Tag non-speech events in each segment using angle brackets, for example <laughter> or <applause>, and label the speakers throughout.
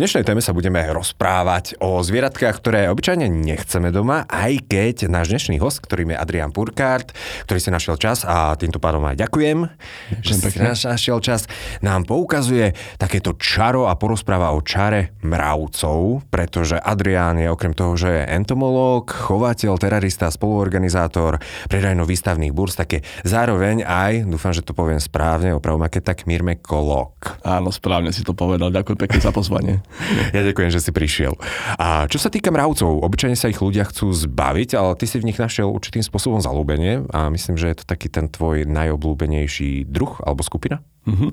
Speaker 1: V dnešnej téme sa budeme rozprávať o zvieratkách, ktoré obyčajne nechceme doma, aj keď náš dnešný host, ktorým je Adrian Purkart, ktorý si našiel čas a týmto pádom aj ďakujem, ďakujem že si našiel čas, nám poukazuje takéto čaro a porozpráva o čare mravcov, pretože Adrian je okrem toho, že je entomológ, chovateľ, terarista, spoluorganizátor predajno-výstavných burz, také zároveň aj, dúfam, že to poviem správne, opravom aké tak Mirme Kolok.
Speaker 2: Áno, správne si to povedal, ďakujem pekne za pozvanie. <laughs>
Speaker 1: Ja ďakujem, že si prišiel. A čo sa týka mravcov, obyčajne sa ich ľudia chcú zbaviť, ale ty si v nich našiel určitým spôsobom zalúbenie a myslím, že je to taký ten tvoj najobľúbenejší druh alebo skupina?
Speaker 2: Uh-huh.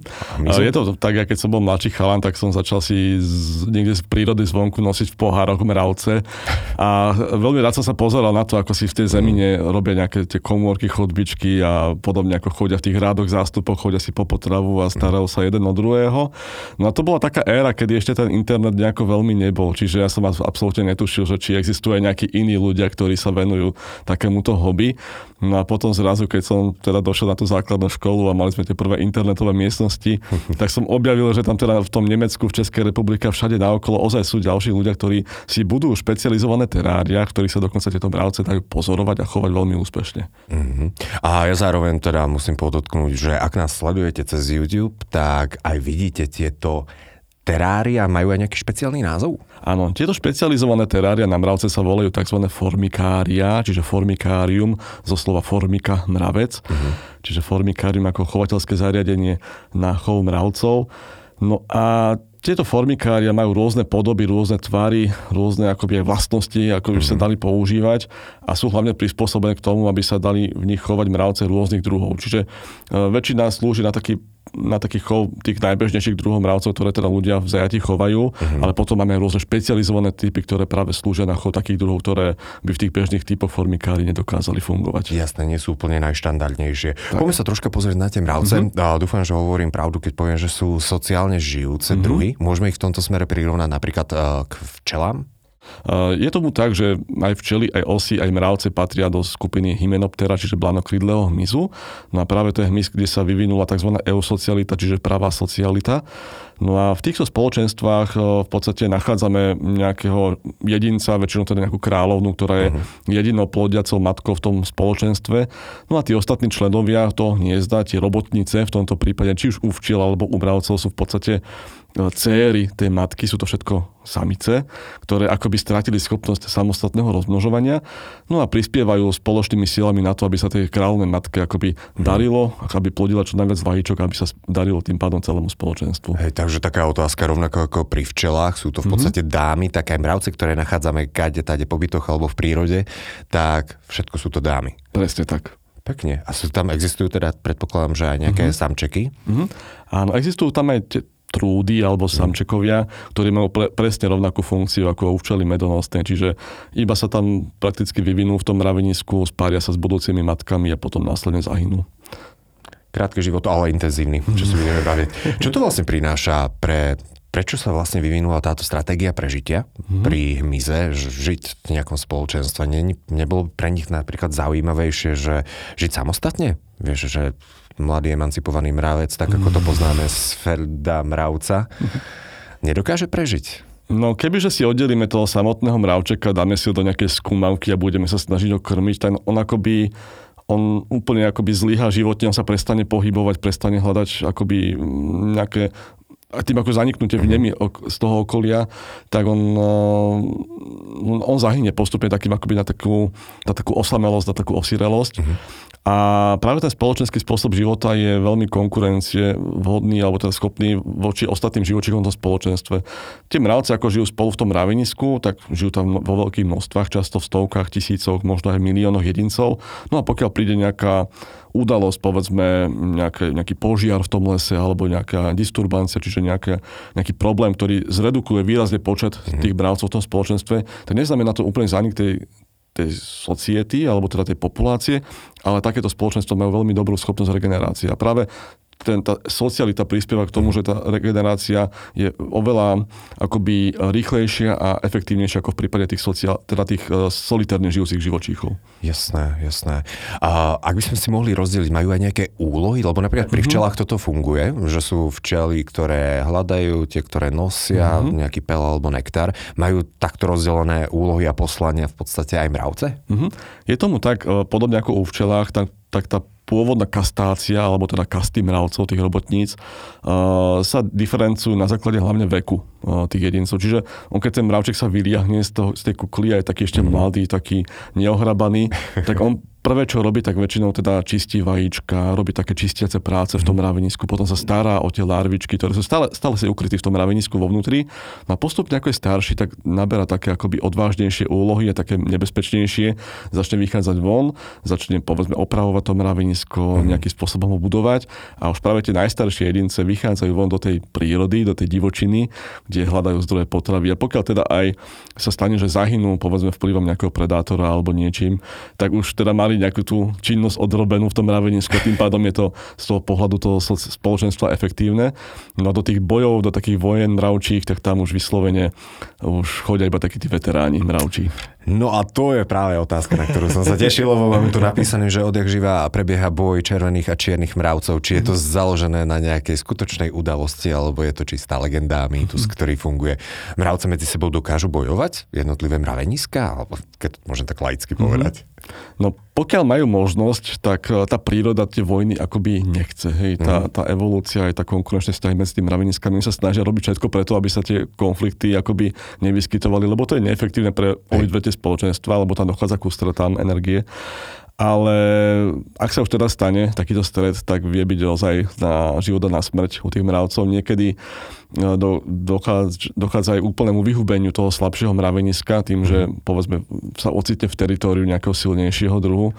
Speaker 2: Je to tak, ja keď som bol mladší chalan, tak som začal si z, niekde z prírody zvonku nosiť v pohároch mravce a veľmi rád som sa pozeral na to, ako si v tej zemine robia nejaké tie komórky, chodbičky a podobne ako chodia v tých rádoch zástupoch, chodia si po potravu a starajú sa jeden od druhého. No a to bola taká éra, kedy ešte ten internet nejako veľmi nebol, čiže ja som absolútne netušil, že či existuje nejakí iní ľudia, ktorí sa venujú takémuto hobby. No a potom zrazu, keď som teda došiel na tú základnú školu a mali sme tie prvé internetové miestnosti, <laughs> tak som objavil, že tam teda v tom Nemecku, v Českej republike všade naokolo ozaj sú ďalší ľudia, ktorí si budú špecializované terária, ktorí sa dokonca tieto mravce dajú pozorovať a chovať veľmi úspešne.
Speaker 1: Uh-huh. A ja zároveň teda musím podotknúť, že ak nás sledujete cez YouTube, tak aj vidíte tieto terária majú aj nejaký špeciálny názov?
Speaker 2: Áno, tieto špecializované terária na mravce sa volajú tzv. formikária, čiže formikárium zo slova formika mravec, uh-huh. čiže formikárium ako chovateľské zariadenie na chov mravcov. No a tieto formikária majú rôzne podoby, rôzne tvary, rôzne akoby aj vlastnosti, ako by mm-hmm. sa mhm. dali používať a sú hlavne prispôsobené k tomu, aby sa dali v nich chovať mravce rôznych druhov. Čiže e, väčšina slúži na taký na takých chov tých najbežnejších druhov mravcov, ktoré teda ľudia v zajati chovajú, uh-huh. ale potom máme rôzne špecializované typy, ktoré práve slúžia na chov takých druhov, ktoré by v tých bežných typoch formikári nedokázali fungovať.
Speaker 1: Jasné, nie sú úplne najštandardnejšie. Poďme sa troška pozrieť na tie mravce. Uh-huh. Dúfam, že hovorím pravdu, keď poviem, že sú sociálne žijúce uh-huh. druhy. Môžeme ich v tomto smere prirovnať napríklad k včelám?
Speaker 2: Je tomu tak, že aj včely, aj osy, aj mravce patria do skupiny Hymenoptera, čiže blanokrídleho hmyzu. No a práve to je hmyz, kde sa vyvinula tzv. eusocialita, čiže pravá socialita. No a v týchto spoločenstvách v podstate nachádzame nejakého jedinca, väčšinou teda nejakú kráľovnu, ktorá je uh-huh. jedinou plodiacou matkou v tom spoločenstve. No a tí ostatní členovia toho hniezda, tie robotnice v tomto prípade, či už u včiel alebo u mravcov sú v podstate céry tej matky, sú to všetko samice, ktoré akoby strátili schopnosť samostatného rozmnožovania, no a prispievajú spoločnými silami na to, aby sa tej kráľovnej matke akoby darilo, aby plodila čo najviac vajíčok, aby sa darilo tým pádom celému spoločenstvu.
Speaker 1: Hej, takže taká otázka rovnako ako pri včelách, sú to v mhm. podstate mm-hmm. dámy, také mravce, ktoré nachádzame kade, tade po bytoch alebo v prírode, tak všetko sú to dámy.
Speaker 2: Presne tak.
Speaker 1: Pekne. A sú tam, existujú teda, predpokladám, že aj nejaké mm-hmm. samčeky?
Speaker 2: Mm-hmm. Áno, existujú tam aj trúdy alebo samčekovia, ktorí majú pre, presne rovnakú funkciu ako u včely medonosné, čiže iba sa tam prakticky vyvinú v tom mravenisku, spária sa s budúcimi matkami a potom následne zahynú.
Speaker 1: Krátky život, ale intenzívny, čo si budeme baviť. Čo to vlastne prináša pre prečo sa vlastne vyvinula táto stratégia prežitia mm-hmm. pri hmyze, žiť v nejakom spoločenstve? Ne, nebolo pre nich napríklad zaujímavejšie, že žiť samostatne? Vieš, že mladý emancipovaný mravec, tak ako to poznáme z Ferda mravca, nedokáže prežiť.
Speaker 2: No kebyže si oddelíme toho samotného mravčeka, dáme si ho do nejakej skúmavky a budeme sa snažiť ho krmiť, tak on akoby on úplne akoby zlyha životne, on sa prestane pohybovať, prestane hľadať akoby nejaké a tým ako zaniknutie vnemy z toho okolia, tak on, on zahynie postupne takým akoby na takú, na takú osamelosť, na takú osirelosť. Uh-huh. A práve ten spoločenský spôsob života je veľmi konkurencie vhodný alebo teda schopný voči ostatným živočíchom v tom spoločenstve. Tie mravci, ako žijú spolu v tom mravenisku, tak žijú tam vo veľkých množstvách, často v stovkách, tisícoch, možno aj miliónoch jedincov. No a pokiaľ príde nejaká udalosť, povedzme nejaké, nejaký požiar v tom lese alebo nejaká disturbancia, čiže nejaké, nejaký problém, ktorý zredukuje výrazne počet mm-hmm. tých bravcov v tom spoločenstve, tak neznamená to úplne zanik tej, tej society, alebo teda tej populácie, ale takéto spoločenstvo majú veľmi dobrú schopnosť regenerácie. A práve ten, tá socialita prispieva k tomu, že tá regenerácia je oveľa akoby rýchlejšia a efektívnejšia ako v prípade tých, sociál, teda tých uh, solitárne žijúcich živočíchov.
Speaker 1: Jasné, jasné. A ak by sme si mohli rozdeliť, majú aj nejaké úlohy? Lebo napríklad pri mhm. včelách toto funguje, že sú včely, ktoré hľadajú, tie, ktoré nosia mm-hmm. nejaký pel alebo nektár. Majú takto rozdelené úlohy a poslania v podstate aj mravce?
Speaker 2: Mm-hmm. Je tomu tak, e, podobne ako u včelách, tak, tak tá pôvodná kastácia, alebo teda kasty mravcov, tých robotníc, uh, sa diferencujú na základe hlavne veku uh, tých jedincov. Čiže on keď ten mravček sa vyliahne z, toho, z tej kukly a je taký ešte mm. mladý, taký neohrabaný, tak on prvé, čo robí, tak väčšinou teda čistí vajíčka, robí také čistiace práce v tom mravenisku, potom sa stará o tie larvičky, ktoré sú stále, stále si ukrytí v tom mravenisku vo vnútri. No a postupne, ako je starší, tak naberá také akoby odvážnejšie úlohy a také nebezpečnejšie, začne vychádzať von, začne povedzme opravovať to mravenisko, mm. nejakým spôsobom ho budovať a už práve tie najstaršie jedince vychádzajú von do tej prírody, do tej divočiny, kde hľadajú zdroje potravy. A pokiaľ teda aj sa stane, že zahynú povedzme vplyvom nejakého predátora alebo niečím, tak už teda mali nejakú tú činnosť odrobenú v tom mravenisku tým pádom je to z toho pohľadu toho spoločenstva efektívne. No a do tých bojov, do takých vojen mravčích, tak tam už vyslovene už chodia iba takí tí veteráni mravčí.
Speaker 1: No a to je práve otázka, na ktorú som sa tešil, lebo mám tu napísané, že odjak živa prebieha boj červených a čiernych mravcov. Či je to založené na nejakej skutočnej udalosti, alebo je to čistá legenda, mýtus, ktorý funguje. Mravce medzi sebou dokážu bojovať? Jednotlivé mraveniska? Alebo keď to môžem tak laicky povedať.
Speaker 2: No pokiaľ majú možnosť, tak e, tá príroda tie vojny akoby nechce. Hej. Tá, tá evolúcia aj tá konkurenčné vzťahy medzi tými mraveniskami sa snažia robiť všetko preto, aby sa tie konflikty akoby nevyskytovali, lebo to je neefektívne pre obidve tie spoločenstva, lebo tam dochádza ku stretám energie. Ale ak sa už teda stane takýto stred, tak vie byť ozaj na život a na smrť u tých mravcov. Niekedy e, do, dochádza, dochádza aj úplnému vyhubeniu toho slabšieho mraveniska tým, že mhm. povedzme sa ocitne v teritóriu nejakého silnejšieho druhu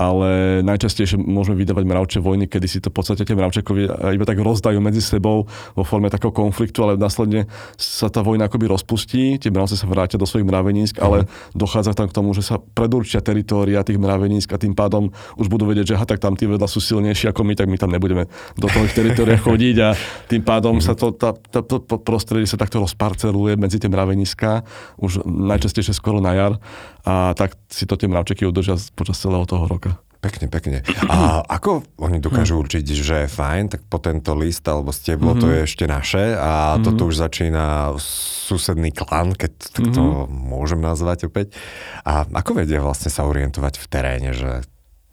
Speaker 2: ale najčastejšie môžeme vydávať mravče vojny, kedy si to v podstate tie mravčekovi iba tak rozdajú medzi sebou vo forme takého konfliktu, ale následne sa tá vojna akoby rozpustí, tie mravce sa vrátia do svojich mravenísk, mm. ale mhm. dochádza tam k tomu, že sa predurčia teritória tých mravenísk a tým pádom už budú vedieť, že aha, tak tam tí vedľa sú silnejší ako my, tak my tam nebudeme do toho teritória <laughs> chodiť a tým pádom mm. sa to, tá, tá, to prostredie sa takto rozparceluje medzi tie mraveniska, už najčastejšie skoro na jar a tak si to tie mravčeky udržia počas celého toho roka.
Speaker 1: Pekne, pekne. A ako oni dokážu hm. určiť, že je fajn, tak po tento list alebo steblo mm-hmm. to je ešte naše a mm-hmm. toto už začína susedný klan, keď tak to mm-hmm. môžem nazvať opäť. A ako vedia vlastne sa orientovať v teréne, že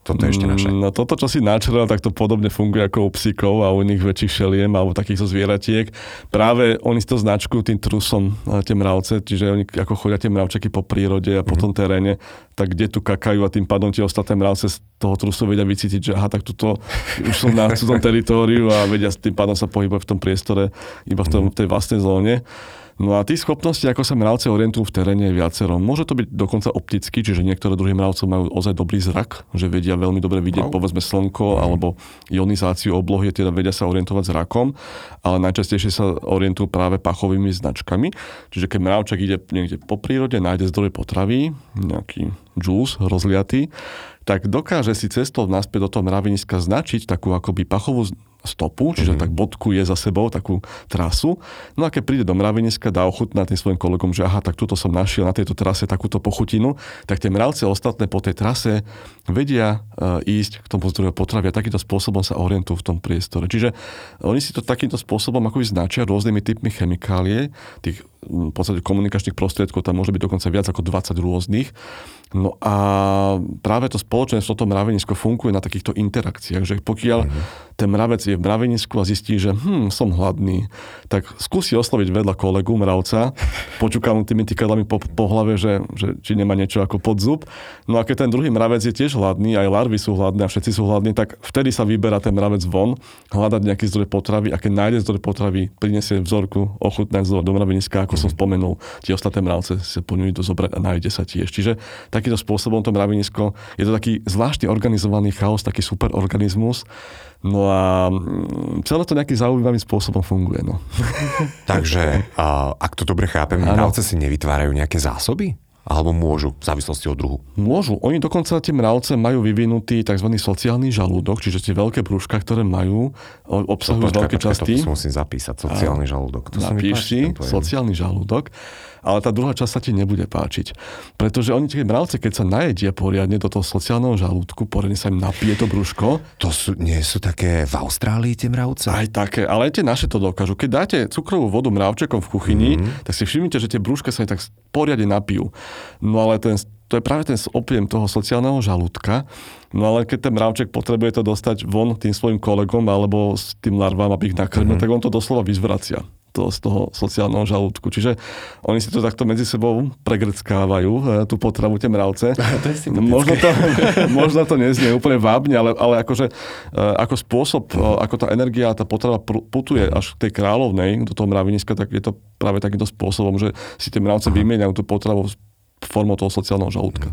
Speaker 1: toto je ešte naše.
Speaker 2: No toto, čo si načrel, tak to podobne funguje ako u psíkov a u iných väčších šeliem alebo takýchto zvieratiek. Práve oni si to značkujú tým trusom, tie mravce, čiže oni ako chodia tie mravčeky po prírode a po mm-hmm. tom teréne, tak kde tu kakajú a tým pádom tie ostatné mravce z toho trusu vedia vycítiť, že aha, tak tuto už som na cudzom <laughs> teritóriu a vedia tým pádom sa pohybovať v tom priestore iba v, tom, v tej vlastnej zóne. No a tých schopností, ako sa mravce orientujú v teréne, je viacero. Môže to byť dokonca opticky, čiže niektoré druhy mravcov majú ozaj dobrý zrak, že vedia veľmi dobre vidieť wow. povedzme slnko mm. alebo ionizáciu oblohy, teda vedia sa orientovať zrakom, ale najčastejšie sa orientujú práve pachovými značkami. Čiže keď mravčak ide niekde po prírode, nájde zdroj potravy, nejaký džús rozliatý, tak dokáže si cestou naspäť do toho mraveniska značiť takú akoby pachovú stopu, čiže mm-hmm. tak bodkuje za sebou takú trasu. No a keď príde do mraveniska, dá ochutnať tým svojim kolegom, že aha, tak tuto som našiel na tejto trase takúto pochutinu, tak tie mravce ostatné po tej trase vedia uh, ísť k tomu zdroju potravy a takýmto spôsobom sa orientujú v tom priestore. Čiže oni si to takýmto spôsobom ako značia rôznymi typmi chemikálie, tých v podstate komunikačných prostriedkov, tam môže byť dokonca viac ako 20 rôznych. No a práve to spoločenstvo, to mravenisko funguje na takýchto interakciách, že pokiaľ mm-hmm. ten mravec je v mravenisku a zistí, že hm, som hladný, tak skúsi osloviť vedľa kolegu mravca, <laughs> počúka mu tými tykadlami po, po hlave, že, že či nemá niečo ako podzub. No a keď ten druhý mravec je tiež hladný, aj larvy sú hladné a všetci sú hladní, tak vtedy sa vyberá ten mravec von, hľadať nejaký zdroj potravy a keď nájde zdroj potravy, prinesie vzorku, ochutná zdroj do mraveniska, ako som spomenul, tie ostatné mravce sa poňujú do zobrať a nájde sa tiež. Čiže takýmto spôsobom to mravenisko je to taký zvláštne organizovaný chaos, taký superorganizmus, No a mm, celé to nejakým zaujímavým spôsobom funguje. No. <laughs>
Speaker 1: Takže, ak to dobre chápem, mravce si nevytvárajú nejaké zásoby? Alebo môžu, v závislosti od druhu?
Speaker 2: Môžu. Oni dokonca tie mravce majú vyvinutý tzv. sociálny žalúdok, čiže tie veľké brúška, ktoré majú, obsahujú veľké časti.
Speaker 1: To musím zapísať, sociálny žalúdok. To
Speaker 2: Napíš si, sociálny žalúdok ale tá druhá časť sa ti nebude páčiť. Pretože oni tie mravce, keď sa najedia poriadne do toho sociálneho žalúdku, poriadne sa im napije to brúško.
Speaker 1: To sú, nie sú také v Austrálii tie mravce?
Speaker 2: Aj také, ale aj tie naše to dokážu. Keď dáte cukrovú vodu mravčekom v kuchyni, mm-hmm. tak si všimnite, že tie brúška sa im tak poriadne napijú. No ale ten to je práve ten objem toho sociálneho žalúdka. No ale keď ten mravček potrebuje to dostať von tým svojim kolegom alebo s tým larvám, aby ich nakrmil, mm-hmm. tak on to doslova vyzvracia to, z toho sociálneho žalúdku. Čiže oni si to takto medzi sebou pregrckávajú, e, tú potravu, tie mravce. <laughs>
Speaker 1: to je
Speaker 2: možno, to, <laughs> možno to neznie úplne vábne, ale, ale akože, e, ako spôsob, e, ako tá energia, tá potrava putuje až k tej kráľovnej, do toho mraveniska, tak je to práve takýmto spôsobom, že si tie mravce vymieňajú tú potravu formou toho sociálneho žalúdka.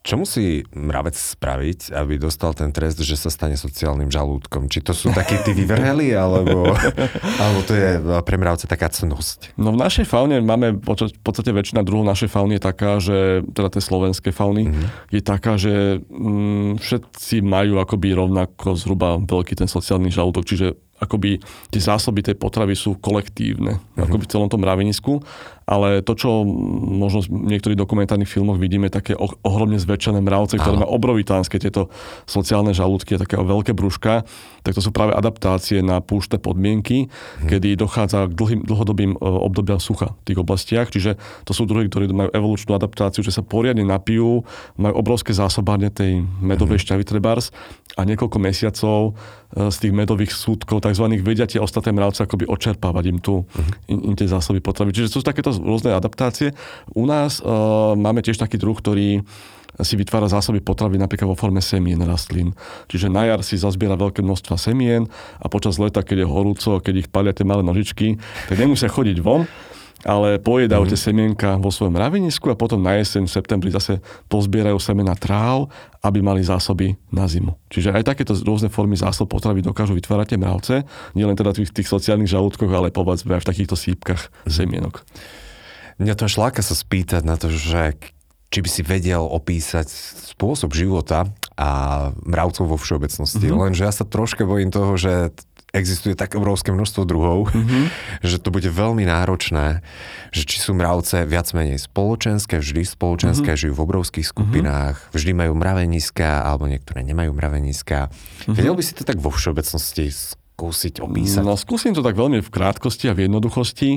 Speaker 1: Čo musí mravec spraviť, aby dostal ten trest, že sa stane sociálnym žalúdkom? Či to sú takí tí vyvrheli, alebo, <laughs> alebo to je pre mravce taká cnosť?
Speaker 2: No v našej faune máme, v podstate väčšina druhov našej fauny je taká, že, teda tej slovenskej fauny, mm-hmm. je taká, že mm, všetci majú akoby rovnako zhruba veľký ten sociálny žalúdok, čiže akoby tie zásoby tej potravy sú kolektívne, mm-hmm. akoby v celom tom mravenisku ale to, čo možno v niektorých dokumentárnych filmoch vidíme, také ohromne zväčšené mravce, ktoré má obrovitánske tieto sociálne žalúdky také veľké brúška, tak to sú práve adaptácie na púšte podmienky, hmm. kedy dochádza k dlhým, dlhodobým e, obdobiam sucha v tých oblastiach. Čiže to sú druhy, ktorí majú evolučnú adaptáciu, že sa poriadne napijú, majú obrovské zásobárne tej medovej hmm. šťavy trebárs a niekoľko mesiacov e, z tých medových súdkov, tzv. vedia tie ostatné mravce akoby očerpávať im tu, hmm. im tie zásoby potravy. Čiže sú takéto rôzne adaptácie. U nás uh, máme tiež taký druh, ktorý si vytvára zásoby potravy napríklad vo forme semien rastlín. Čiže na jar si zazbiera veľké množstva semien a počas leta, keď je horúco, keď ich palia tie malé nožičky, tak nemusia chodiť von, ale pojedajú mm-hmm. tie semienka vo svojom ravinisku a potom na jeseň v septembri zase pozbierajú semena tráv, aby mali zásoby na zimu. Čiže aj takéto rôzne formy zásob potravy dokážu vytvárať tie mravce, nielen teda v tých sociálnych žalúdkoch, ale povedzme aj v takýchto sípkach mm-hmm.
Speaker 1: Mňa to až láka sa spýtať na to, že či by si vedel opísať spôsob života a mravcov vo všeobecnosti. Mm-hmm. Lenže ja sa troška bojím toho, že existuje tak obrovské množstvo druhov, mm-hmm. <laughs> že to bude veľmi náročné, že či sú mravce viac menej spoločenské, vždy spoločenské, mm-hmm. žijú v obrovských mhm. skupinách, mm-hmm. vždy majú mraveniska, alebo niektoré nemajú mraveniska. Mm-hmm. Vedel by si to tak vo všeobecnosti skúsiť opísať?
Speaker 2: No skúsim to tak veľmi v krátkosti a v jednoduchosti.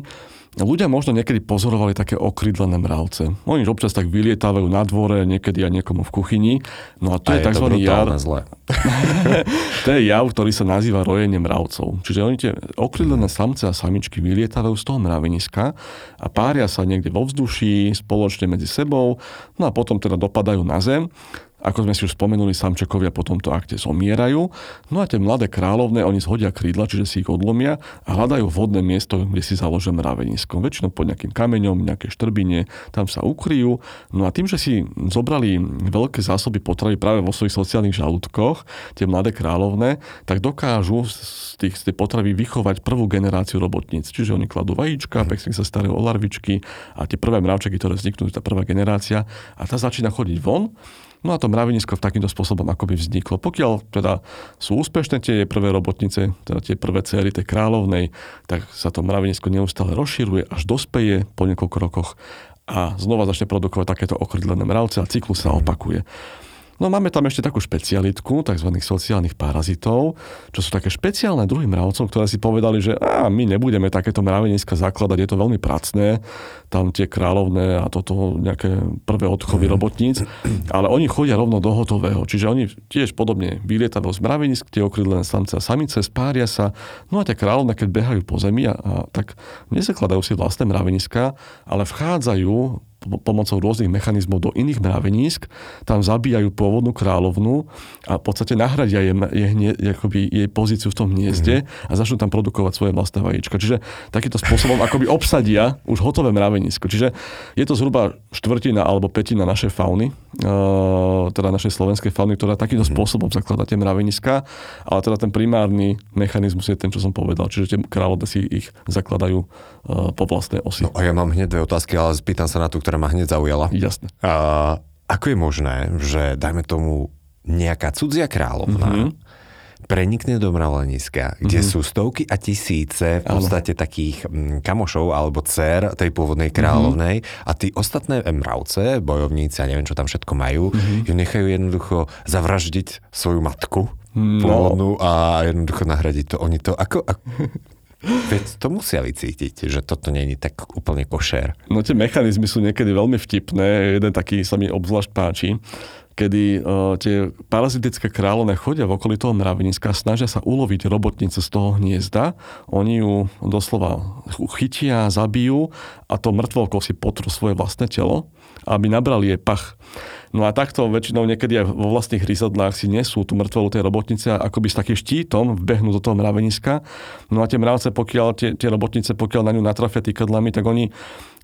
Speaker 2: Ľudia možno niekedy pozorovali také okrydlené mravce. Oni občas tak vylietávajú na dvore, niekedy aj niekomu v kuchyni. No a to a je, je tzv. jav.
Speaker 1: Zle. <laughs>
Speaker 2: to je jav, ktorý sa nazýva rojenie mravcov. Čiže oni tie okrydlené samce a samičky vylietávajú z toho mraveniska a pária sa niekde vo vzduší spoločne medzi sebou, no a potom teda dopadajú na zem ako sme si už spomenuli, samčekovia po tomto akte zomierajú. No a tie mladé kráľovné, oni zhodia krídla, čiže si ich odlomia a hľadajú vhodné miesto, kde si založia mravenisko. Väčšinou pod nejakým kameňom, nejaké štrbine, tam sa ukryjú. No a tým, že si zobrali veľké zásoby potravy práve vo svojich sociálnych žalúdkoch, tie mladé kráľovné, tak dokážu z, tých, z tej potravy vychovať prvú generáciu robotníc. Čiže oni kladú vajíčka, pekne sa starajú o larvičky a tie prvé mravčeky, ktoré vzniknú, tá prvá generácia a tá začína chodiť von No a to mravenisko takýmto spôsobom akoby vzniklo. Pokiaľ teda sú úspešné tie prvé robotnice, teda tie prvé céry tej kráľovnej, tak sa to mravenisko neustále rozširuje, až dospeje po niekoľko rokoch a znova začne produkovať takéto okrydlené mravce a cyklus sa opakuje. No No máme tam ešte takú špecialitku, tzv. sociálnych parazitov, čo sú také špeciálne druhy mravcov, ktoré si povedali, že á, my nebudeme takéto mraveniska zakladať, je to veľmi pracné, tam tie kráľovné a toto nejaké prvé odchovy robotníc, ale oni chodia rovno do hotového, čiže oni tiež podobne vylietajú z mravenisk, tie okrydlené samce a samice, spária sa, no a tie kráľovné, keď behajú po zemi, a, a tak nezakladajú si vlastné mraveniska, ale vchádzajú pomocou rôznych mechanizmov do iných mravenísk, tam zabíjajú pôvodnú kráľovnú a v podstate nahradia jej, jej, jej, jej pozíciu v tom hniezde mm-hmm. a začnú tam produkovať svoje vlastné vajíčka. Čiže takýmto spôsobom akoby obsadia už hotové mravenisko. Čiže je to zhruba štvrtina alebo petina našej fauny, teda našej slovenskej fauny, ktorá takýmto mm-hmm. spôsobom zakladá tie mraveniska, ale teda ten primárny mechanizmus je ten, čo som povedal. Čiže tie kráľovne si ich zakladajú po vlastnej osi.
Speaker 1: No a ja mám hneď dve otázky, ale spýtam sa na tú, ktorá ktorá ma hneď zaujala.
Speaker 2: Jasne.
Speaker 1: A, ako je možné, že dajme tomu nejaká cudzia kráľovna mm-hmm prenikne do mravleniska, kde mm-hmm. sú stovky a tisíce v podstate ano. takých mm, kamošov alebo dcer tej pôvodnej kráľovnej mm-hmm. a tí ostatné mravce, bojovníci a neviem, čo tam všetko majú, mm-hmm. ju nechajú jednoducho zavraždiť svoju matku no. pôvodnú a jednoducho nahradiť to. Oni to ako... ako <laughs> Veď to musia vycítiť, že toto není tak úplne košer.
Speaker 2: No tie mechanizmy sú niekedy veľmi vtipné. Jeden taký sa mi obzvlášť páči, kedy uh, tie parazitické kráľovné chodia v okolí toho mraveniska, snažia sa uloviť robotnicu z toho hniezda. Oni ju doslova chytia, zabijú a to mŕtvolkou si potrú svoje vlastné telo, aby nabrali jej pach. No a takto väčšinou niekedy aj vo vlastných hryzadlách si nesú tú mŕtvolu tej robotnice a akoby s takým štítom vbehnú do toho mraveniska. No a tie mravce, pokiaľ tie, tie robotnice, pokiaľ na ňu natrafia týkadlami, tak oni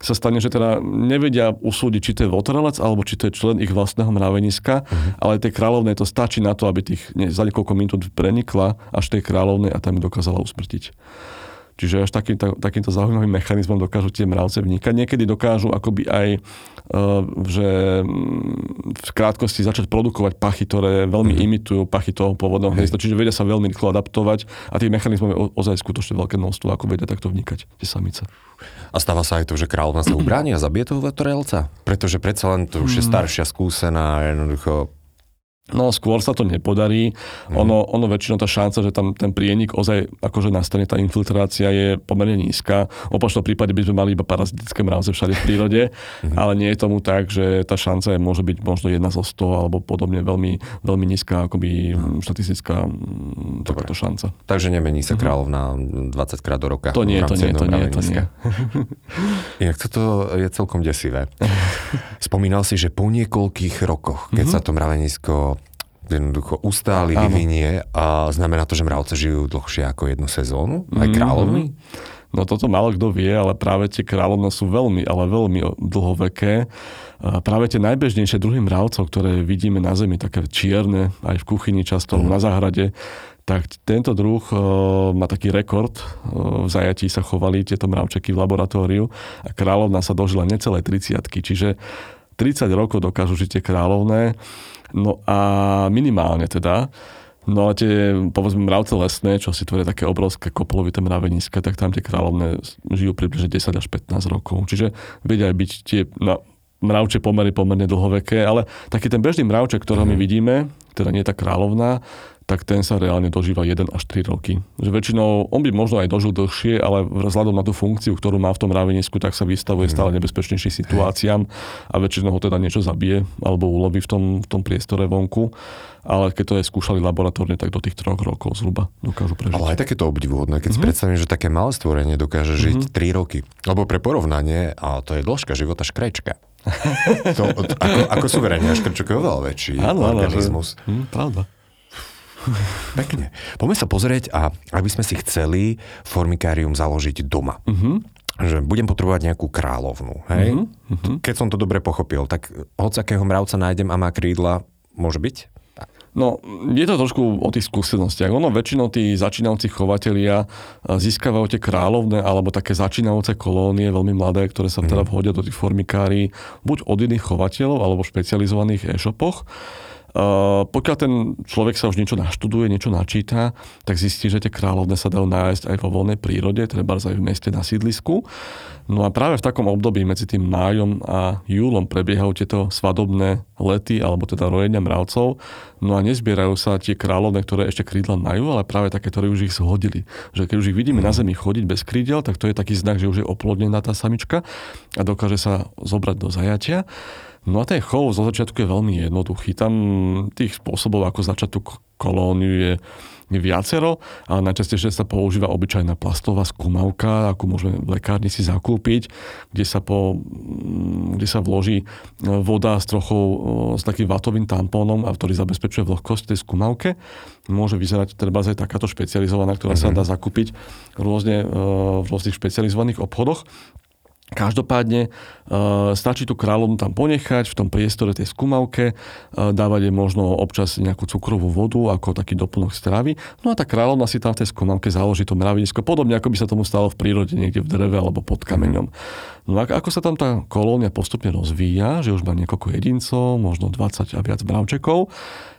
Speaker 2: sa stane, že teda nevedia usúdiť, či to je votrelec, alebo či to je člen ich vlastného mraveniska, uh-huh. ale tej kráľovnej to stačí na to, aby tých ne, za niekoľko minút prenikla až tej kráľovnej a tam ju dokázala usmrtiť. Čiže až takýmto, takýmto zaujímavým mechanizmom dokážu tie mravce vnikať. Niekedy dokážu akoby aj, uh, že mm, v krátkosti začať produkovať pachy, ktoré veľmi mm. imitujú pachy toho pôvodného hniezda, čiže vedia sa veľmi rýchlo adaptovať a tých mechanizmov je ozaj skutočne veľké množstvo, ako vedia takto vnikať tie samice.
Speaker 1: A stáva sa aj to, že kráľovna sa <clears throat> ubráni a zabije toho vetorelca? Pretože predsa len to už je mm. staršia, skúsená, jednoducho
Speaker 2: No skôr sa to nepodarí. Mm. Ono, ono väčšinou tá šanca, že tam ten prienik ozaj akože nastane tá infiltrácia je pomerne nízka. V opačnom prípade by sme mali iba parazitické mravce všade v prírode, mm. ale nie je tomu tak, že tá šanca je, môže byť možno jedna zo 100 alebo podobne veľmi, veľmi nízka akoby mm. štatistická takáto šanca.
Speaker 1: Takže nemení sa mhm. kráľovna 20 krát do roka.
Speaker 2: To nie, to nie, to nie, to nie.
Speaker 1: Inak toto je celkom desivé. <laughs> Spomínal si, že po niekoľkých rokoch, keď mm-hmm. sa to mravenisko jednoducho ustáli, Áno. vyvinie a znamená to, že mravce žijú dlhšie ako jednu sezónu? Aj mhm. kráľovny? Mm-hmm.
Speaker 2: No toto málo kto vie, ale práve tie kráľovné sú veľmi, ale veľmi dlhoveké. A práve tie najbežnejšie druhy mravcov, ktoré vidíme na Zemi, také čierne, aj v kuchyni často, mm. na záhrade, tak tento druh uh, má taký rekord. Uh, v zajatí sa chovali tieto mravčeky v laboratóriu a kráľovná sa dožila necelé 30 čiže 30 rokov dokážu žiť tie kráľovné. No a minimálne teda. No a tie, povedzme, mravce lesné, čo si tvoria také obrovské kopolovité mraveniska, tak tam tie kráľovné žijú približne 10 až 15 rokov. Čiže vedia byť tie na, mravče pomery pomerne dlhoveké, ale taký ten bežný mravček, ktorého my mhm. vidíme, teda nie tá kráľovná, tak ten sa reálne dožíva 1 až 3 roky. Že väčšinou on by možno aj dožil dlhšie, ale vzhľadom na tú funkciu, ktorú má v tom ravenisku, tak sa vystavuje mm. stále nebezpečnejším situáciám a väčšinou ho teda niečo zabije alebo uloví v tom, v tom priestore vonku. Ale keď to aj skúšali laboratórne, tak do tých troch rokov zhruba dokážu prežiť.
Speaker 1: Ale aj takéto obdivuhodné, keď mm-hmm. si mhm. predstavím, že také malé stvorenie dokáže žiť mm-hmm. 3 roky. Lebo pre porovnanie, a to je dĺžka života škrečka. <laughs> to, ako, ako suverenia, škrčok je oveľa väčší áno, organizmus.
Speaker 2: Áno, že, hm, pravda. <laughs>
Speaker 1: Pekne. Poďme sa pozrieť a aby sme si chceli formikárium založiť doma. Uh-huh. Že budem potrebovať nejakú kráľovnú. Hej? Uh-huh. Keď som to dobre pochopil, tak hoď akého mravca nájdem a má krídla, môže byť?
Speaker 2: No, je to trošku o tých skúsenostiach. Ono väčšinou tí začínajúci chovatelia získavajú tie kráľovné alebo také začínajúce kolónie, veľmi mladé, ktoré sa teda vhodia do tých formikárií buď od iných chovateľov alebo v špecializovaných e-shopoch. Uh, pokiaľ ten človek sa už niečo naštuduje, niečo načíta, tak zistí, že tie kráľovné sa dajú nájsť aj vo voľnej prírode, treba aj v meste na sídlisku. No a práve v takom období medzi tým májom a júlom prebiehajú tieto svadobné lety, alebo teda rojenia mravcov. No a nezbierajú sa tie kráľovné, ktoré ešte krídla majú, ale práve také, ktoré už ich zhodili. Že keď už ich vidíme na zemi chodiť bez krídel, tak to je taký znak, že už je oplodnená tá samička a dokáže sa zobrať do zajatia. No a ten chov zo začiatku je veľmi jednoduchý. Tam tých spôsobov, ako začať tú kolóniu je, viacero, ale najčastejšie sa používa obyčajná plastová skúmavka, akú môžeme v lekárni si zakúpiť, kde sa, po, kde sa vloží voda s trochou, s takým vatovým tampónom, a ktorý zabezpečuje vlhkosť tej skúmavke. Môže vyzerať treba aj takáto špecializovaná, ktorá mm-hmm. sa mhm. dá zakúpiť rôzne v rôznych špecializovaných obchodoch. Každopádne uh, stačí tú kráľovnu tam ponechať v tom priestore tej skúmavke, uh, dávať jej možno občas nejakú cukrovú vodu ako taký doplnok stravy. No a tá kráľovna si tam v tej skúmavke založí to mravenisko, podobne ako by sa tomu stalo v prírode niekde v dreve alebo pod kameňom. No a ako sa tam tá kolónia postupne rozvíja, že už má niekoľko jedincov, možno 20 a viac mravčekov,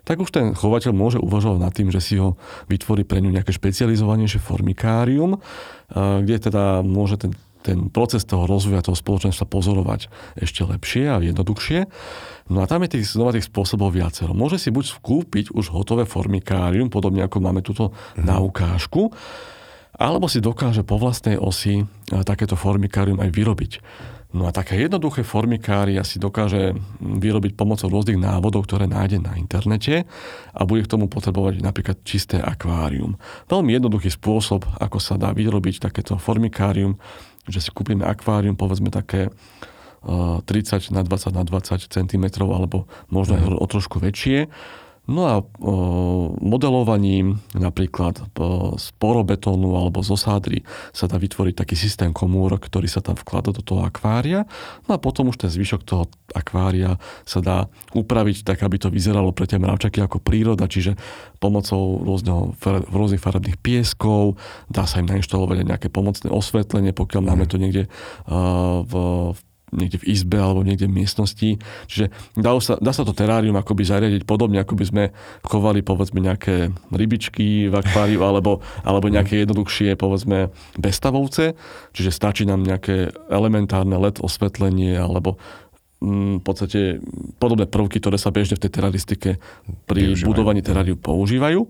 Speaker 2: tak už ten chovateľ môže uvažovať nad tým, že si ho vytvorí pre ňu nejaké špecializovanejšie formikárium, uh, kde teda môže ten ten proces toho rozvoja toho spoločenstva pozorovať ešte lepšie a jednoduchšie. No a tam je tých, znova tých spôsobov viacero. Môže si buď kúpiť už hotové formikárium, podobne ako máme túto mm. na ukážku, alebo si dokáže po vlastnej osi takéto formikárium aj vyrobiť. No a také jednoduché formikária si dokáže vyrobiť pomocou rôznych návodov, ktoré nájde na internete a bude k tomu potrebovať napríklad čisté akvárium. Veľmi jednoduchý spôsob, ako sa dá vyrobiť takéto formikárium, že si kúpime akvárium, povedzme také 30 na 20 na 20 cm alebo možno aj o trošku väčšie No a modelovaním napríklad z porobetónu alebo z osádry sa dá vytvoriť taký systém komôr, ktorý sa tam vklada do toho akvária. No a potom už ten zvyšok toho akvária sa dá upraviť tak, aby to vyzeralo pre tie mravčaky ako príroda, čiže pomocou rôzneho, rôznych farebných pieskov, dá sa im nainštalovať aj nejaké pomocné osvetlenie, pokiaľ máme to niekde v, v niekde v izbe alebo niekde v miestnosti. Čiže dá sa, dá sa to terárium akoby zariadiť podobne, ako by sme chovali povedzme nejaké rybičky v akváriu alebo, alebo nejaké jednoduchšie povedzme bestavovce. Čiže stačí nám nejaké elementárne LED osvetlenie alebo mm, v podstate podobné prvky, ktoré sa bežne v tej teraristike pri Využívajú. budovaní teráriu používajú.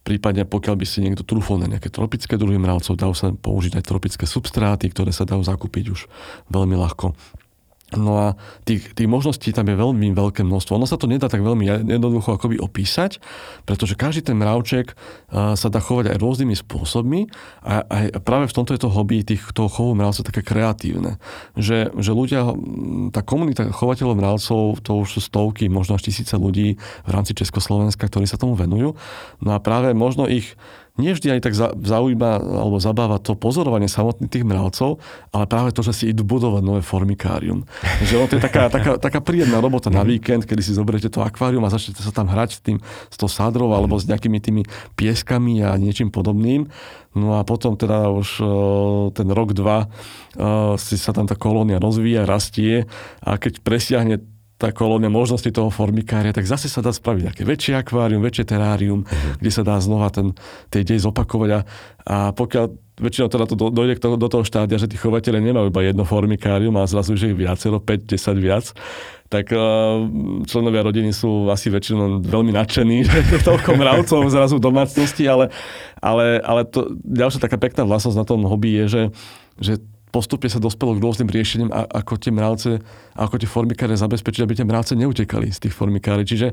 Speaker 2: Prípadne pokiaľ by si niekto trúfol na nejaké tropické druhy mravcov, dajú sa použiť aj tropické substráty, ktoré sa dajú zakúpiť už veľmi ľahko. No a tých, tých možností tam je veľmi veľké množstvo. Ono sa to nedá tak veľmi jednoducho akoby opísať, pretože každý ten mravček sa dá chovať aj rôznymi spôsobmi a, aj práve v tomto je to hobby tých, toho chovu mravcov také kreatívne. Že, že ľudia, tá komunita chovateľov mravcov, to už sú stovky, možno až tisíce ľudí v rámci Československa, ktorí sa tomu venujú. No a práve možno ich nevždy aj tak zaujíma alebo zabáva to pozorovanie samotných tých mravcov, ale práve to, že si idú budovať nové formikárium. <laughs> Že to je taká, taká, taká príjemná robota na mhm. víkend, kedy si zoberiete to akvárium a začnete sa tam hrať s tým, s tou sádrou alebo s nejakými tými pieskami a niečím podobným. No a potom teda už ten rok, dva si sa tam tá kolónia rozvíja, rastie a keď presiahne tá kolónia možnosti toho formikária, tak zase sa dá spraviť nejaké väčšie akvárium, väčšie terárium, uh-huh. kde sa dá znova ten, tej dej zopakovať a, a pokiaľ väčšinou teda to dojde k toho, do toho štádia, že tí chovateľe nemajú iba jedno formikárium a zrazu, že ich viacero, 5-10 viac, tak uh, členovia rodiny sú asi väčšinou veľmi nadšení, <laughs> že je toľko mravcov zrazu v domácnosti, ale, ale, ale to, ďalšia taká pekná vlastnosť na tom hobby je, že, že postupne sa dospelo k rôznym riešeniam, ako tie mravce, ako tie formikáre zabezpečiť, aby tie mravce neutekali z tých formikári. Čiže,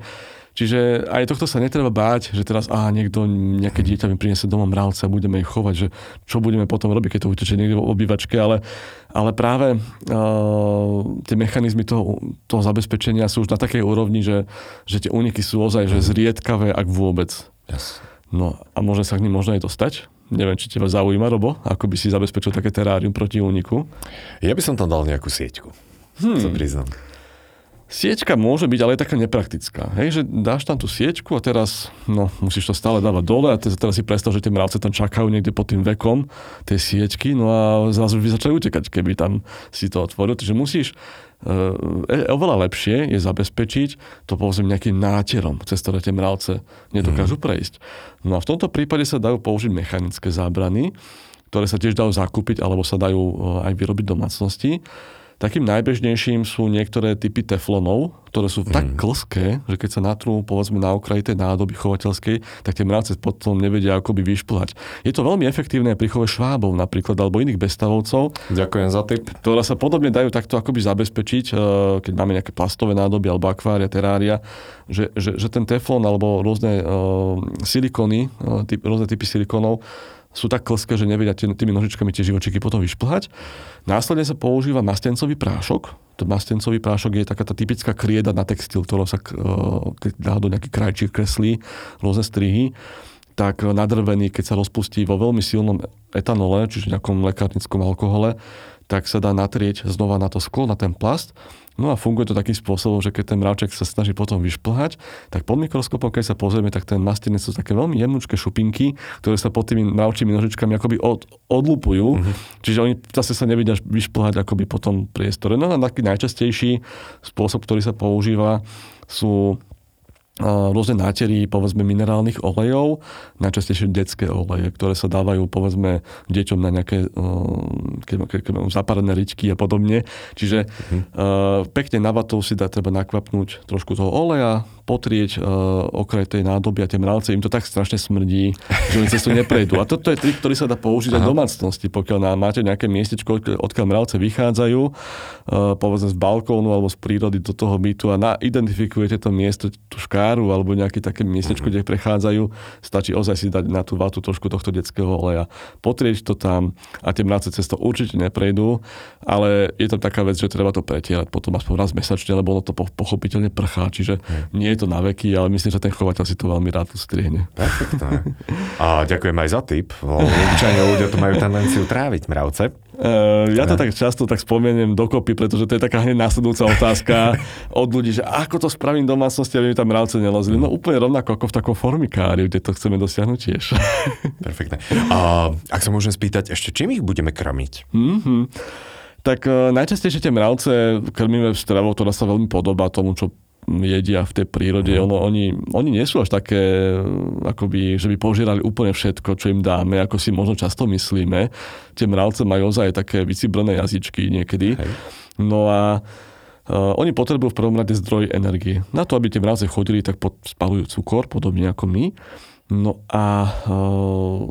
Speaker 2: čiže aj tohto sa netreba báť, že teraz á, niekto, nejaké dieťa mi priniesie doma mravce a budeme ich chovať, že čo budeme potom robiť, keď to utečie niekde v obývačke, ale, ale práve uh, tie mechanizmy toho, toho zabezpečenia sú už na takej úrovni, že, že tie úniky sú ozaj že zriedkavé, ak vôbec. Yes. No a môže sa k ním možno aj dostať? Neviem, či teba zaujíma, Robo, ako by si zabezpečil také terárium proti úniku.
Speaker 1: Ja by som tam dal nejakú sieťku, hmm. sa priznám.
Speaker 2: Siečka môže byť, ale taká nepraktická. Hej, že dáš tam tú siečku a teraz no, musíš to stále dávať dole a teraz si predstav, že tie mravce tam čakajú niekde pod tým vekom tej siečky, no a zrazu by začali utekať, keby tam si to otvoril. Takže musíš oveľa lepšie je zabezpečiť to povedzme nejakým náterom, cez ktoré tie mravce nedokážu mm. prejsť. No a v tomto prípade sa dajú použiť mechanické zábrany, ktoré sa tiež dajú zakúpiť alebo sa dajú e, aj vyrobiť domácnosti. Takým najbežnejším sú niektoré typy teflonov, ktoré sú mm. tak klské, že keď sa natrú povedzme na okraji tej nádoby chovateľskej, tak tie mravce potom nevedia akoby vyšplhať. Je to veľmi efektívne pri chove švábov napríklad alebo iných bestavovcov.
Speaker 1: Ďakujem za tip.
Speaker 2: Ktoré sa podobne dajú takto akoby zabezpečiť, e, keď máme nejaké plastové nádoby alebo akvária, terária, že, že, že ten teflon alebo rôzne uh, silikony, uh, typ, rôzne typy silikónov sú tak klské, že nevedia tými nožičkami tie živočíky potom vyšplhať. Následne sa používa mastencový prášok. To mastencový prášok je taká tá typická krieda na textil, ktorou sa, keď náhodou nejaký krajčík kreslí, rôzne strihy, tak nadrvený, keď sa rozpustí vo veľmi silnom etanole, čiže nejakom lekárnickom alkohole, tak sa dá natrieť znova na to sklo, na ten plast No a funguje to takým spôsobom, že keď ten mravček sa snaží potom vyšplhať, tak pod mikroskopom, keď sa pozrieme, tak ten mastinec sú také veľmi jemnúčké šupinky, ktoré sa pod tými mravčími nožičkami akoby od, odlupujú. Mm-hmm. Čiže oni zase sa nevidia vyšplhať akoby po tom priestore. No a taký najčastejší spôsob, ktorý sa používa, sú rôzne nátery, povedzme, minerálnych olejov, najčastejšie detské oleje, ktoré sa dávajú, povedzme, deťom na nejaké keď, keď, keď zapárené ričky a podobne. Čiže uh, pekne na vatu si dá treba nakvapnúť trošku toho oleja, potrieť uh, okraj tej nádoby a tie mravce, im to tak strašne smrdí, že oni cestu neprejdú. A toto je trik, ktorý sa dá použiť aj v domácnosti, pokiaľ na, máte nejaké miestečko, odkiaľ mravce vychádzajú, uh, povedzme z balkónu alebo z prírody do toho bytu a na, identifikujete to miesto, tú škáru alebo nejaké také miestečko, kde prechádzajú, stačí ozaj si dať na tú vatu trošku tohto detského oleja, potrieť to tam a tie mravce cez to určite neprejdú, ale je tam taká vec, že treba to pretierať potom aspoň raz mesačne, lebo ono to pochopiteľne prchá, čiže nie je to na veky, ale myslím, že ten chovateľ si to veľmi rád strihne.
Speaker 1: Perfektné. A ďakujem aj za tip. Obyčajne ľudia to majú tendenciu tráviť mravce.
Speaker 2: Uh, ja to tak často tak spomeniem dokopy, pretože to je taká hneď následujúca otázka od ľudí, že ako to spravím v domácnosti, aby mi tam mravce nelazili. No úplne rovnako ako v takom formikári, kde to chceme dosiahnuť tiež. <laughs>
Speaker 1: Perfektné. A ak sa môžem spýtať, ešte čím ich budeme krmiť?
Speaker 2: Mm-hmm. Tak uh, najčastejšie tie mravce krmíme stravou, ktorá sa veľmi podobá tomu, čo jedia v tej prírode. Mm. Ono, oni, oni nie sú až také, akoby, že by požierali úplne všetko, čo im dáme, ako si možno často myslíme. Tie mravce majú ozaj také vycibrené jazyčky niekedy. Hej. No a uh, oni potrebujú v prvom rade zdroj energie. Na to, aby tie mravce chodili, tak pod, spalujú cukor, podobne ako my. No a uh,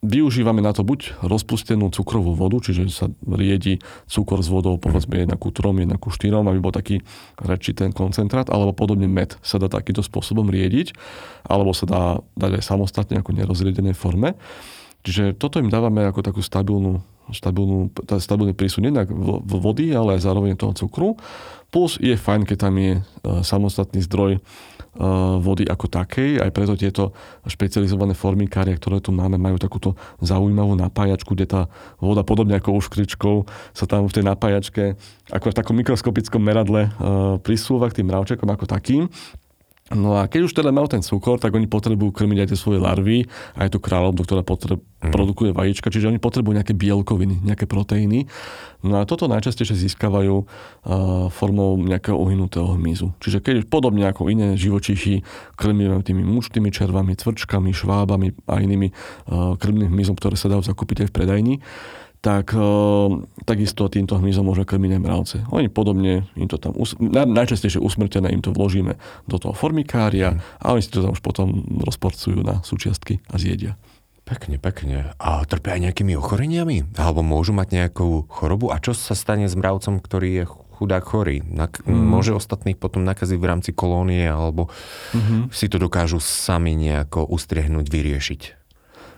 Speaker 2: Využívame na to buď rozpustenú cukrovú vodu, čiže sa riedi cukor s vodou, povedzme jedna ku trom, jedna ku štyrom, aby bol taký rečí ten koncentrát, alebo podobne med sa dá takýmto spôsobom riediť, alebo sa dá dať aj samostatne ako nerozriedenej forme. Čiže toto im dávame ako takú stabilnú, stabilnú, stabilný prísun jednak vody, ale aj zároveň toho cukru. Plus je fajn, keď tam je e, samostatný zdroj Eh, vody ako takej. Aj preto tieto špecializované formikária, ktoré tu máme, majú takúto zaujímavú napájačku, kde tá voda podobne ako uškričkou sa tam v tej napájačke ako v takom mikroskopickom meradle eh, prisúva k tým mravčekom ako takým. No a keď už teda mal ten cukor, tak oni potrebujú krmiť aj tie svoje larvy, aj tú kráľovnu, ktorá potreb, mm. produkuje vajíčka, čiže oni potrebujú nejaké bielkoviny, nejaké proteíny. No a toto najčastejšie získavajú uh, formou nejakého uhynutého hmyzu. Čiže keď podobne ako iné živočichy krmíme tými mučnými červami, cvrčkami, švábami a inými uh, krmným hmyzom, ktoré sa dajú zakúpiť aj v predajni, tak e, takisto týmto hmyzom môže krmiť aj mravce. Oni podobne, im to tam, najčastejšie usmrtené im to vložíme do toho formikária a oni si to tam už potom rozporcujú na súčiastky a zjedia.
Speaker 1: Pekne, pekne. A trpia aj nejakými ochoreniami? Alebo môžu mať nejakú chorobu? A čo sa stane s mravcom, ktorý je chudák chorý? Nak- mm. Môže ostatných potom nakaziť v rámci kolónie? Alebo mm-hmm. si to dokážu sami nejako ustriehnúť, vyriešiť?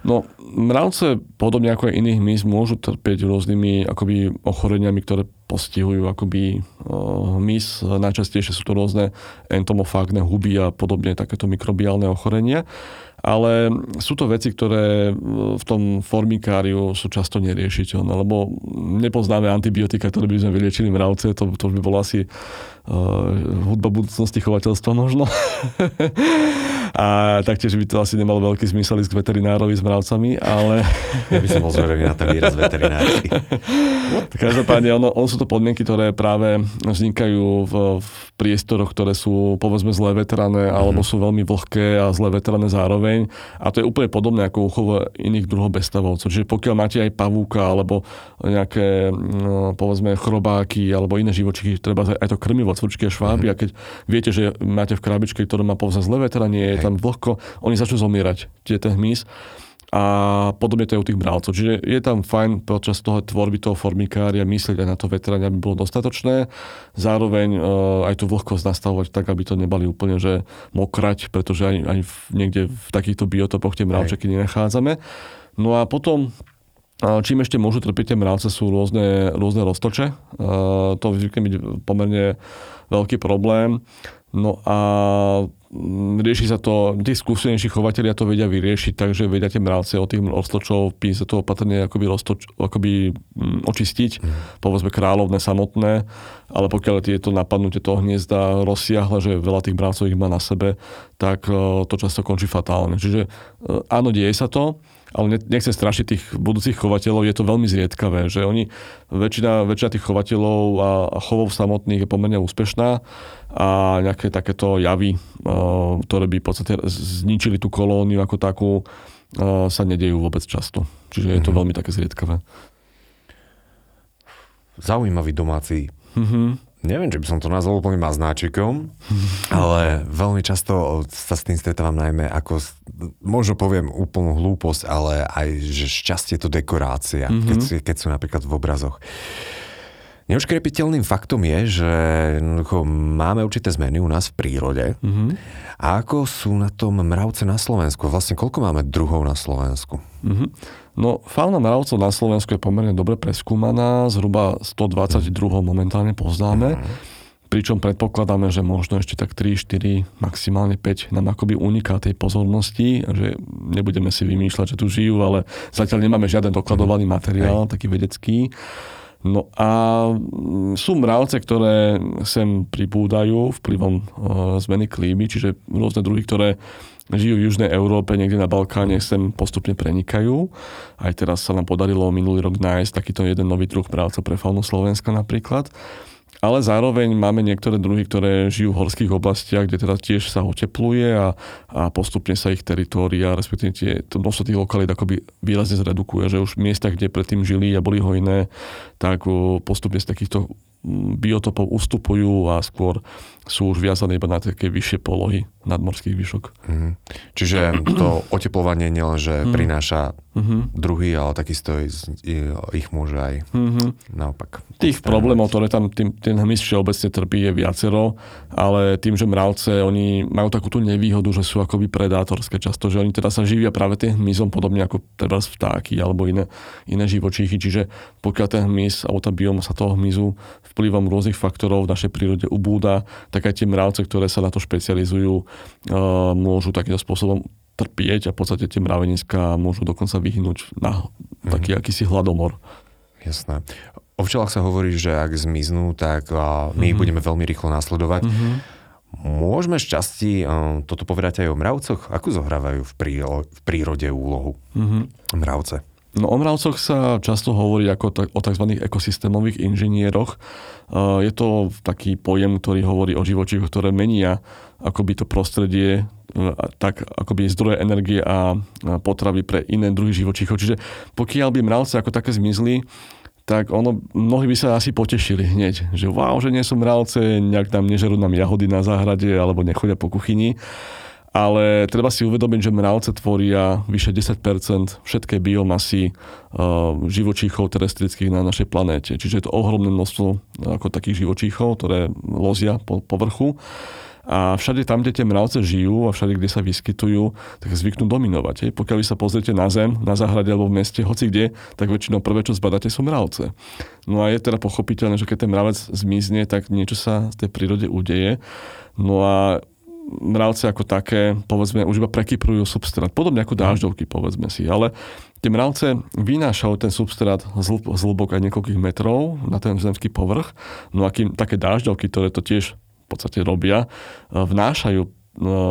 Speaker 2: No, mravce, podobne ako aj iných hmyz, môžu trpieť rôznymi akoby ochoreniami, ktoré postihujú akoby hmyz. Najčastejšie sú to rôzne entomofágne huby a podobne takéto mikrobiálne ochorenia ale sú to veci, ktoré v tom formikáriu sú často neriešiteľné, lebo nepoznáme antibiotika, ktoré by sme vyliečili mravce, to, to by bolo asi uh, hudba budúcnosti chovateľstva možno. <laughs> a taktiež by to asi nemalo veľký zmysel ísť k veterinárovi s mravcami, ale...
Speaker 1: ja by som bol zvedavý na ten výraz veterinári. <laughs>
Speaker 2: Každopádne, ono, ono sú to podmienky, ktoré práve vznikajú v, v priestoroch, ktoré sú povedzme zle veterané, alebo mhm. sú veľmi vlhké a zle veterané zároveň. A to je úplne podobné ako u chovu iných druhov bezstavovcov. Čiže pokiaľ máte aj pavúka alebo nejaké, no, povedzme, chrobáky alebo iné živočichy, treba aj to krmivo, cvrčky a šváby. Mm-hmm. A keď viete, že máte v krabičke, ktorá má povedzme zlé vetranie, je tam vlhko, oni začnú zomierať, tie ten hmyz a podobne to je u tých bravcov. Čiže je tam fajn počas toho tvorby toho formikária myslieť aj na to vetranie, aby bolo dostatočné. Zároveň uh, aj tú vlhkosť nastavovať tak, aby to nebali úplne že mokrať, pretože aj, aj v, niekde v takýchto biotopoch tie mravčeky nenachádzame. No a potom Čím ešte môžu trpiť tie mravce sú rôzne, rôzne roztoče. To zvykne byť pomerne veľký problém. No a rieši sa to, tí skúsenejší chovateľia to vedia vyriešiť, takže vedia tie mravce od tých roztočov sa to opatrne akoby, roztoč, akoby očistiť, mm. povedzme kráľovné samotné, ale pokiaľ tieto napadnutie toho hniezda rozsiahle, že veľa tých mravcov ich má na sebe, tak e, to často končí fatálne. Čiže e, áno, deje sa to, ale nechcem strašiť tých budúcich chovateľov, je to veľmi zriedkavé, že oni, väčšina, väčšina tých chovateľov a chovov samotných je pomerne úspešná, a nejaké takéto javy, ktoré by v podstate zničili tú kolóniu ako takú, sa nedejú vôbec často. Čiže je to mm-hmm. veľmi také zriedkavé.
Speaker 1: Zaujímavý domáci. Mm-hmm. Neviem, či by som to nazval úplne maznáčikom, ale veľmi často sa s tým stretávam najmä ako, možno poviem úplnú hlúposť, ale aj, že šťastie to dekorácia, mm-hmm. keď, keď sú napríklad v obrazoch. Neuškrepiteľným faktom je, že máme určité zmeny u nás v prírode. Mm-hmm. A ako sú na tom mravce na Slovensku? Vlastne koľko máme druhov na Slovensku?
Speaker 2: Mm-hmm. No, fauna mravcov na Slovensku je pomerne dobre preskúmaná. Zhruba 122 mm. momentálne poznáme. Mm-hmm. Pričom predpokladáme, že možno ešte tak 3, 4, maximálne 5 nám akoby uniká tej pozornosti, že nebudeme si vymýšľať, že tu žijú, ale zatiaľ nemáme žiaden dokladovaný materiál, Hej. taký vedecký. No a mm, sú mravce, ktoré sem pribúdajú vplyvom zmeny klímy, čiže rôzne druhy, ktoré žijú v Južnej Európe, niekde na Balkáne, sem postupne prenikajú. Aj teraz sa nám podarilo minulý rok nájsť takýto jeden nový druh mravcov pre faunu Slovenska napríklad ale zároveň máme niektoré druhy, ktoré žijú v horských oblastiach, kde teda tiež sa otepluje a, a postupne sa ich teritória, respektíve tie, to množstvo tých lokalít akoby výrazne zredukuje, že už miesta, kde predtým žili a boli hojné, tak postupne z takýchto biotopov ustupujú a skôr sú už viazané iba na také vyššie polohy nadmorských výšok. Mm.
Speaker 1: Čiže to oteplovanie nielenže mm. prináša mm-hmm. druhy, ale takisto ich môže aj mm-hmm. naopak.
Speaker 2: Tých problémov, ktoré tam tým, ten hmyz všeobecne trpí, je viacero, ale tým, že mravce, oni majú takú tú nevýhodu, že sú akoby predátorské často, že oni teda sa živia práve tým hmyzom, podobne ako teda vtáky alebo iné, iné živočíchy, čiže pokiaľ ten hmyz alebo tá biomasa toho hmyzu vplyvom rôznych faktorov v našej prírode ubúda, tak aj tie mravce, ktoré sa na to špecializujú, môžu takýmto spôsobom trpieť a v podstate tie mraveniska môžu dokonca vyhnúť na taký mm. akýsi hladomor.
Speaker 1: Jasné. O včelách sa hovorí, že ak zmiznú, tak my mm-hmm. ich budeme veľmi rýchlo nasledovať. Mm-hmm. Môžeme šťastí toto povedať aj o mravcoch? Ako zohrávajú v, príro- v prírode úlohu mm-hmm. mravce?
Speaker 2: No o mravcoch sa často hovorí ako o tzv. ekosystémových inžinieroch. Je to taký pojem, ktorý hovorí o živočíchoch, ktoré menia akoby to prostredie tak akoby zdroje energie a potravy pre iné druhy živočíchov. Čiže pokiaľ by mravce ako také zmizli, tak ono, mnohí by sa asi potešili hneď, že wow, že nie sú mravce, nejak tam nežerú nám jahody na záhrade alebo nechodia po kuchyni ale treba si uvedomiť, že mravce tvoria vyše 10% všetkej biomasy uh, živočíchov terestrických na našej planéte. Čiže je to ohromné množstvo ako takých živočíchov, ktoré lozia po povrchu. A všade tam, kde tie mravce žijú a všade, kde sa vyskytujú, tak zvyknú dominovať. Hej. Pokiaľ vy sa pozriete na zem, na záhrade alebo v meste, hoci kde, tak väčšinou prvé, čo zbadáte, sú mravce. No a je teda pochopiteľné, že keď ten mravec zmizne, tak niečo sa v tej prírode udeje. No a mravce ako také, povedzme, už iba prekyprujú substrát. Podobne ako dážďovky, povedzme si. Ale tie mravce vynášajú ten substrát z hlbok aj niekoľkých metrov na ten zemský povrch. No a kým také dážďovky, ktoré to tiež v podstate robia, vnášajú No,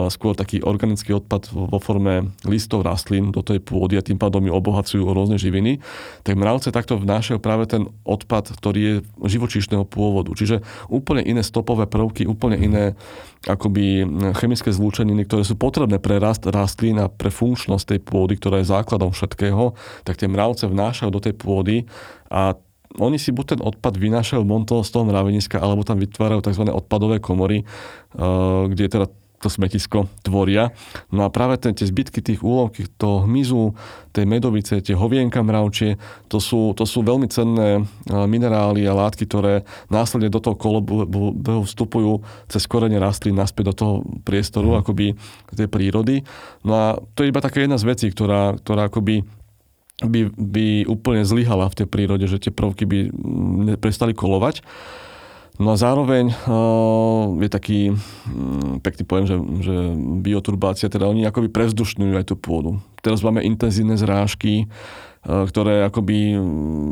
Speaker 2: skôr taký organický odpad vo forme listov rastlín do tej pôdy a tým pádom ju obohacujú o rôzne živiny, tak mravce takto vnášajú práve ten odpad, ktorý je živočíšneho pôvodu. Čiže úplne iné stopové prvky, úplne iné akoby chemické zlúčeniny, ktoré sú potrebné pre rast rastlín a pre funkčnosť tej pôdy, ktorá je základom všetkého, tak tie mravce vnášajú do tej pôdy a oni si buď ten odpad vynášajú monto z toho mraveniska, alebo tam vytvárajú tzv. odpadové komory, eh, kde je teda to smetisko tvoria. No a práve ten, tie zbytky tých úlovky, toho hmyzu, tej medovice, tie hovienka mravčie, to sú, to sú veľmi cenné minerály a látky, ktoré následne do toho kolobehu vstupujú cez korene rastlín naspäť do toho priestoru, mm. akoby tej prírody. No a to je iba taká jedna z vecí, ktorá, ktorá akoby by, by úplne zlyhala v tej prírode, že tie prvky by prestali kolovať. No a zároveň uh, je taký um, pekný pojem, že, že bioturbácia, teda oni akoby prevzdušňujú aj tú pôdu. Teraz máme intenzívne zrážky, ktoré akoby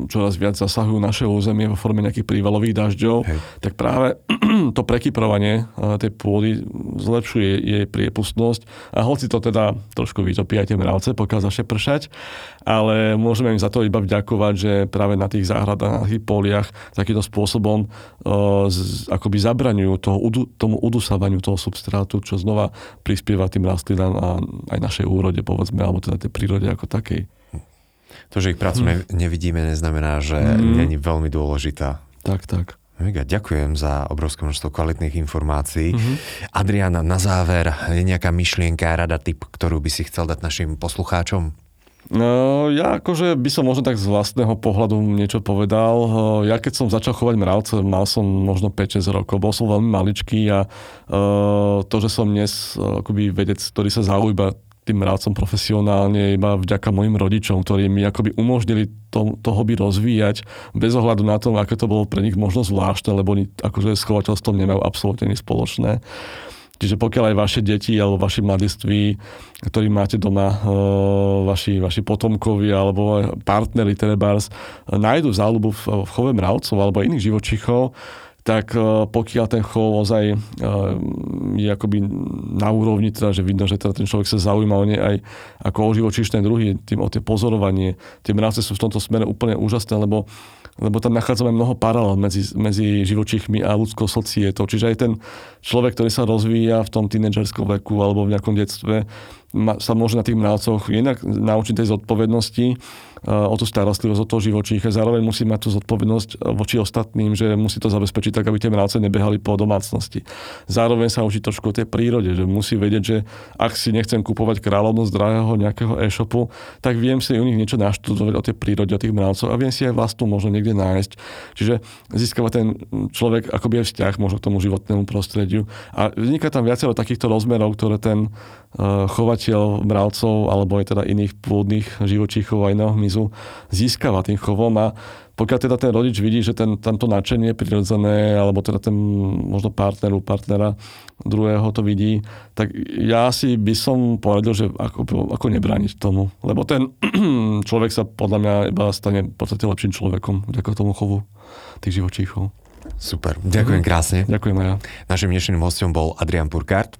Speaker 2: čoraz viac zasahujú naše územie vo forme nejakých prívalových dažďov, Hej. tak práve <clears throat> to prekyprovanie uh, tej pôdy zlepšuje jej priepustnosť a hoci to teda trošku vytopí aj tie mravce, pokiaľ začne pršať, ale môžeme im za to iba vďakovať, že práve na tých záhradách, na tých poliach takýmto spôsobom uh, z, akoby zabraňujú toho, tomu udusávaniu toho substrátu, čo znova prispieva tým rastlinám a aj našej úrode, povedzme, alebo teda tej prírode ako takej.
Speaker 1: To, že ich prácu hmm. nevidíme, neznamená, že hmm. není veľmi dôležitá.
Speaker 2: Tak, tak.
Speaker 1: Mega, ďakujem za obrovské množstvo kvalitných informácií. Mm-hmm. Adriana, na záver, je nejaká myšlienka, rada, typ, ktorú by si chcel dať našim poslucháčom?
Speaker 2: No, ja akože by som možno tak z vlastného pohľadu niečo povedal. Ja keď som začal chovať mravce, mal som možno 5-6 rokov, bol som veľmi maličký a uh, to, že som dnes uh, akoby vedec, ktorý sa zaujíma tým mravcom profesionálne iba vďaka mojim rodičom, ktorí mi akoby umožnili to, to hobby rozvíjať bez ohľadu na to, aké to bolo pre nich možno zvláštne, lebo oni akože s chovateľstvom nemajú absolútne nič spoločné. Čiže pokiaľ aj vaše deti alebo vaši mladiství, ktorí máte doma, eh, vaši, vaši potomkovia alebo partneri Telebars, nájdu záľubu v, v chove mravcov alebo iných živočichov, tak eh, pokiaľ ten chov ozaj eh, je akoby na úrovni, teda, že vidno, že teda ten človek sa zaujíma o ne aj ako o živočíšne druhy, tým o tie pozorovanie. Tie mravce sú v tomto smere úplne úžasné, lebo lebo tam nachádzame mnoho paralel medzi, medzi živočíchmi a ľudskou societou. Čiže aj ten človek, ktorý sa rozvíja v tom tínedžerskom veku alebo v nejakom detstve, sa môže na tých mravcoch jednak naučiť tej zodpovednosti, o tú starostlivosť, o toho živočícha. Zároveň musí mať tú zodpovednosť voči ostatným, že musí to zabezpečiť tak, aby tie mravce nebehali po domácnosti. Zároveň sa učí trošku o tej prírode, že musí vedieť, že ak si nechcem kupovať kráľovnosť drahého nejakého e-shopu, tak viem si u nich niečo naštudovať o tej prírode, o tých mravcov a viem si aj vlastnú možno niekde nájsť. Čiže získava ten človek akoby aj vzťah možno k tomu životnému prostrediu. A vzniká tam viacero takýchto rozmerov, ktoré ten uh, chovateľ mravcov alebo aj teda iných pôdnych živočíchov aj iného hmyzu získava tým chovom a pokiaľ teda ten rodič vidí, že ten, tamto nadšenie prirodzené, alebo teda ten možno partneru, partnera druhého to vidí, tak ja si by som poradil, že ako, ako nebrániť tomu. Lebo ten <clears throat> človek sa podľa mňa iba stane v podstate lepším človekom vďaka tomu chovu tých živočíchov.
Speaker 1: Super, ďakujem krásne.
Speaker 2: Ďakujem aj ja.
Speaker 1: Našim dnešným hostom bol Adrian Purkart.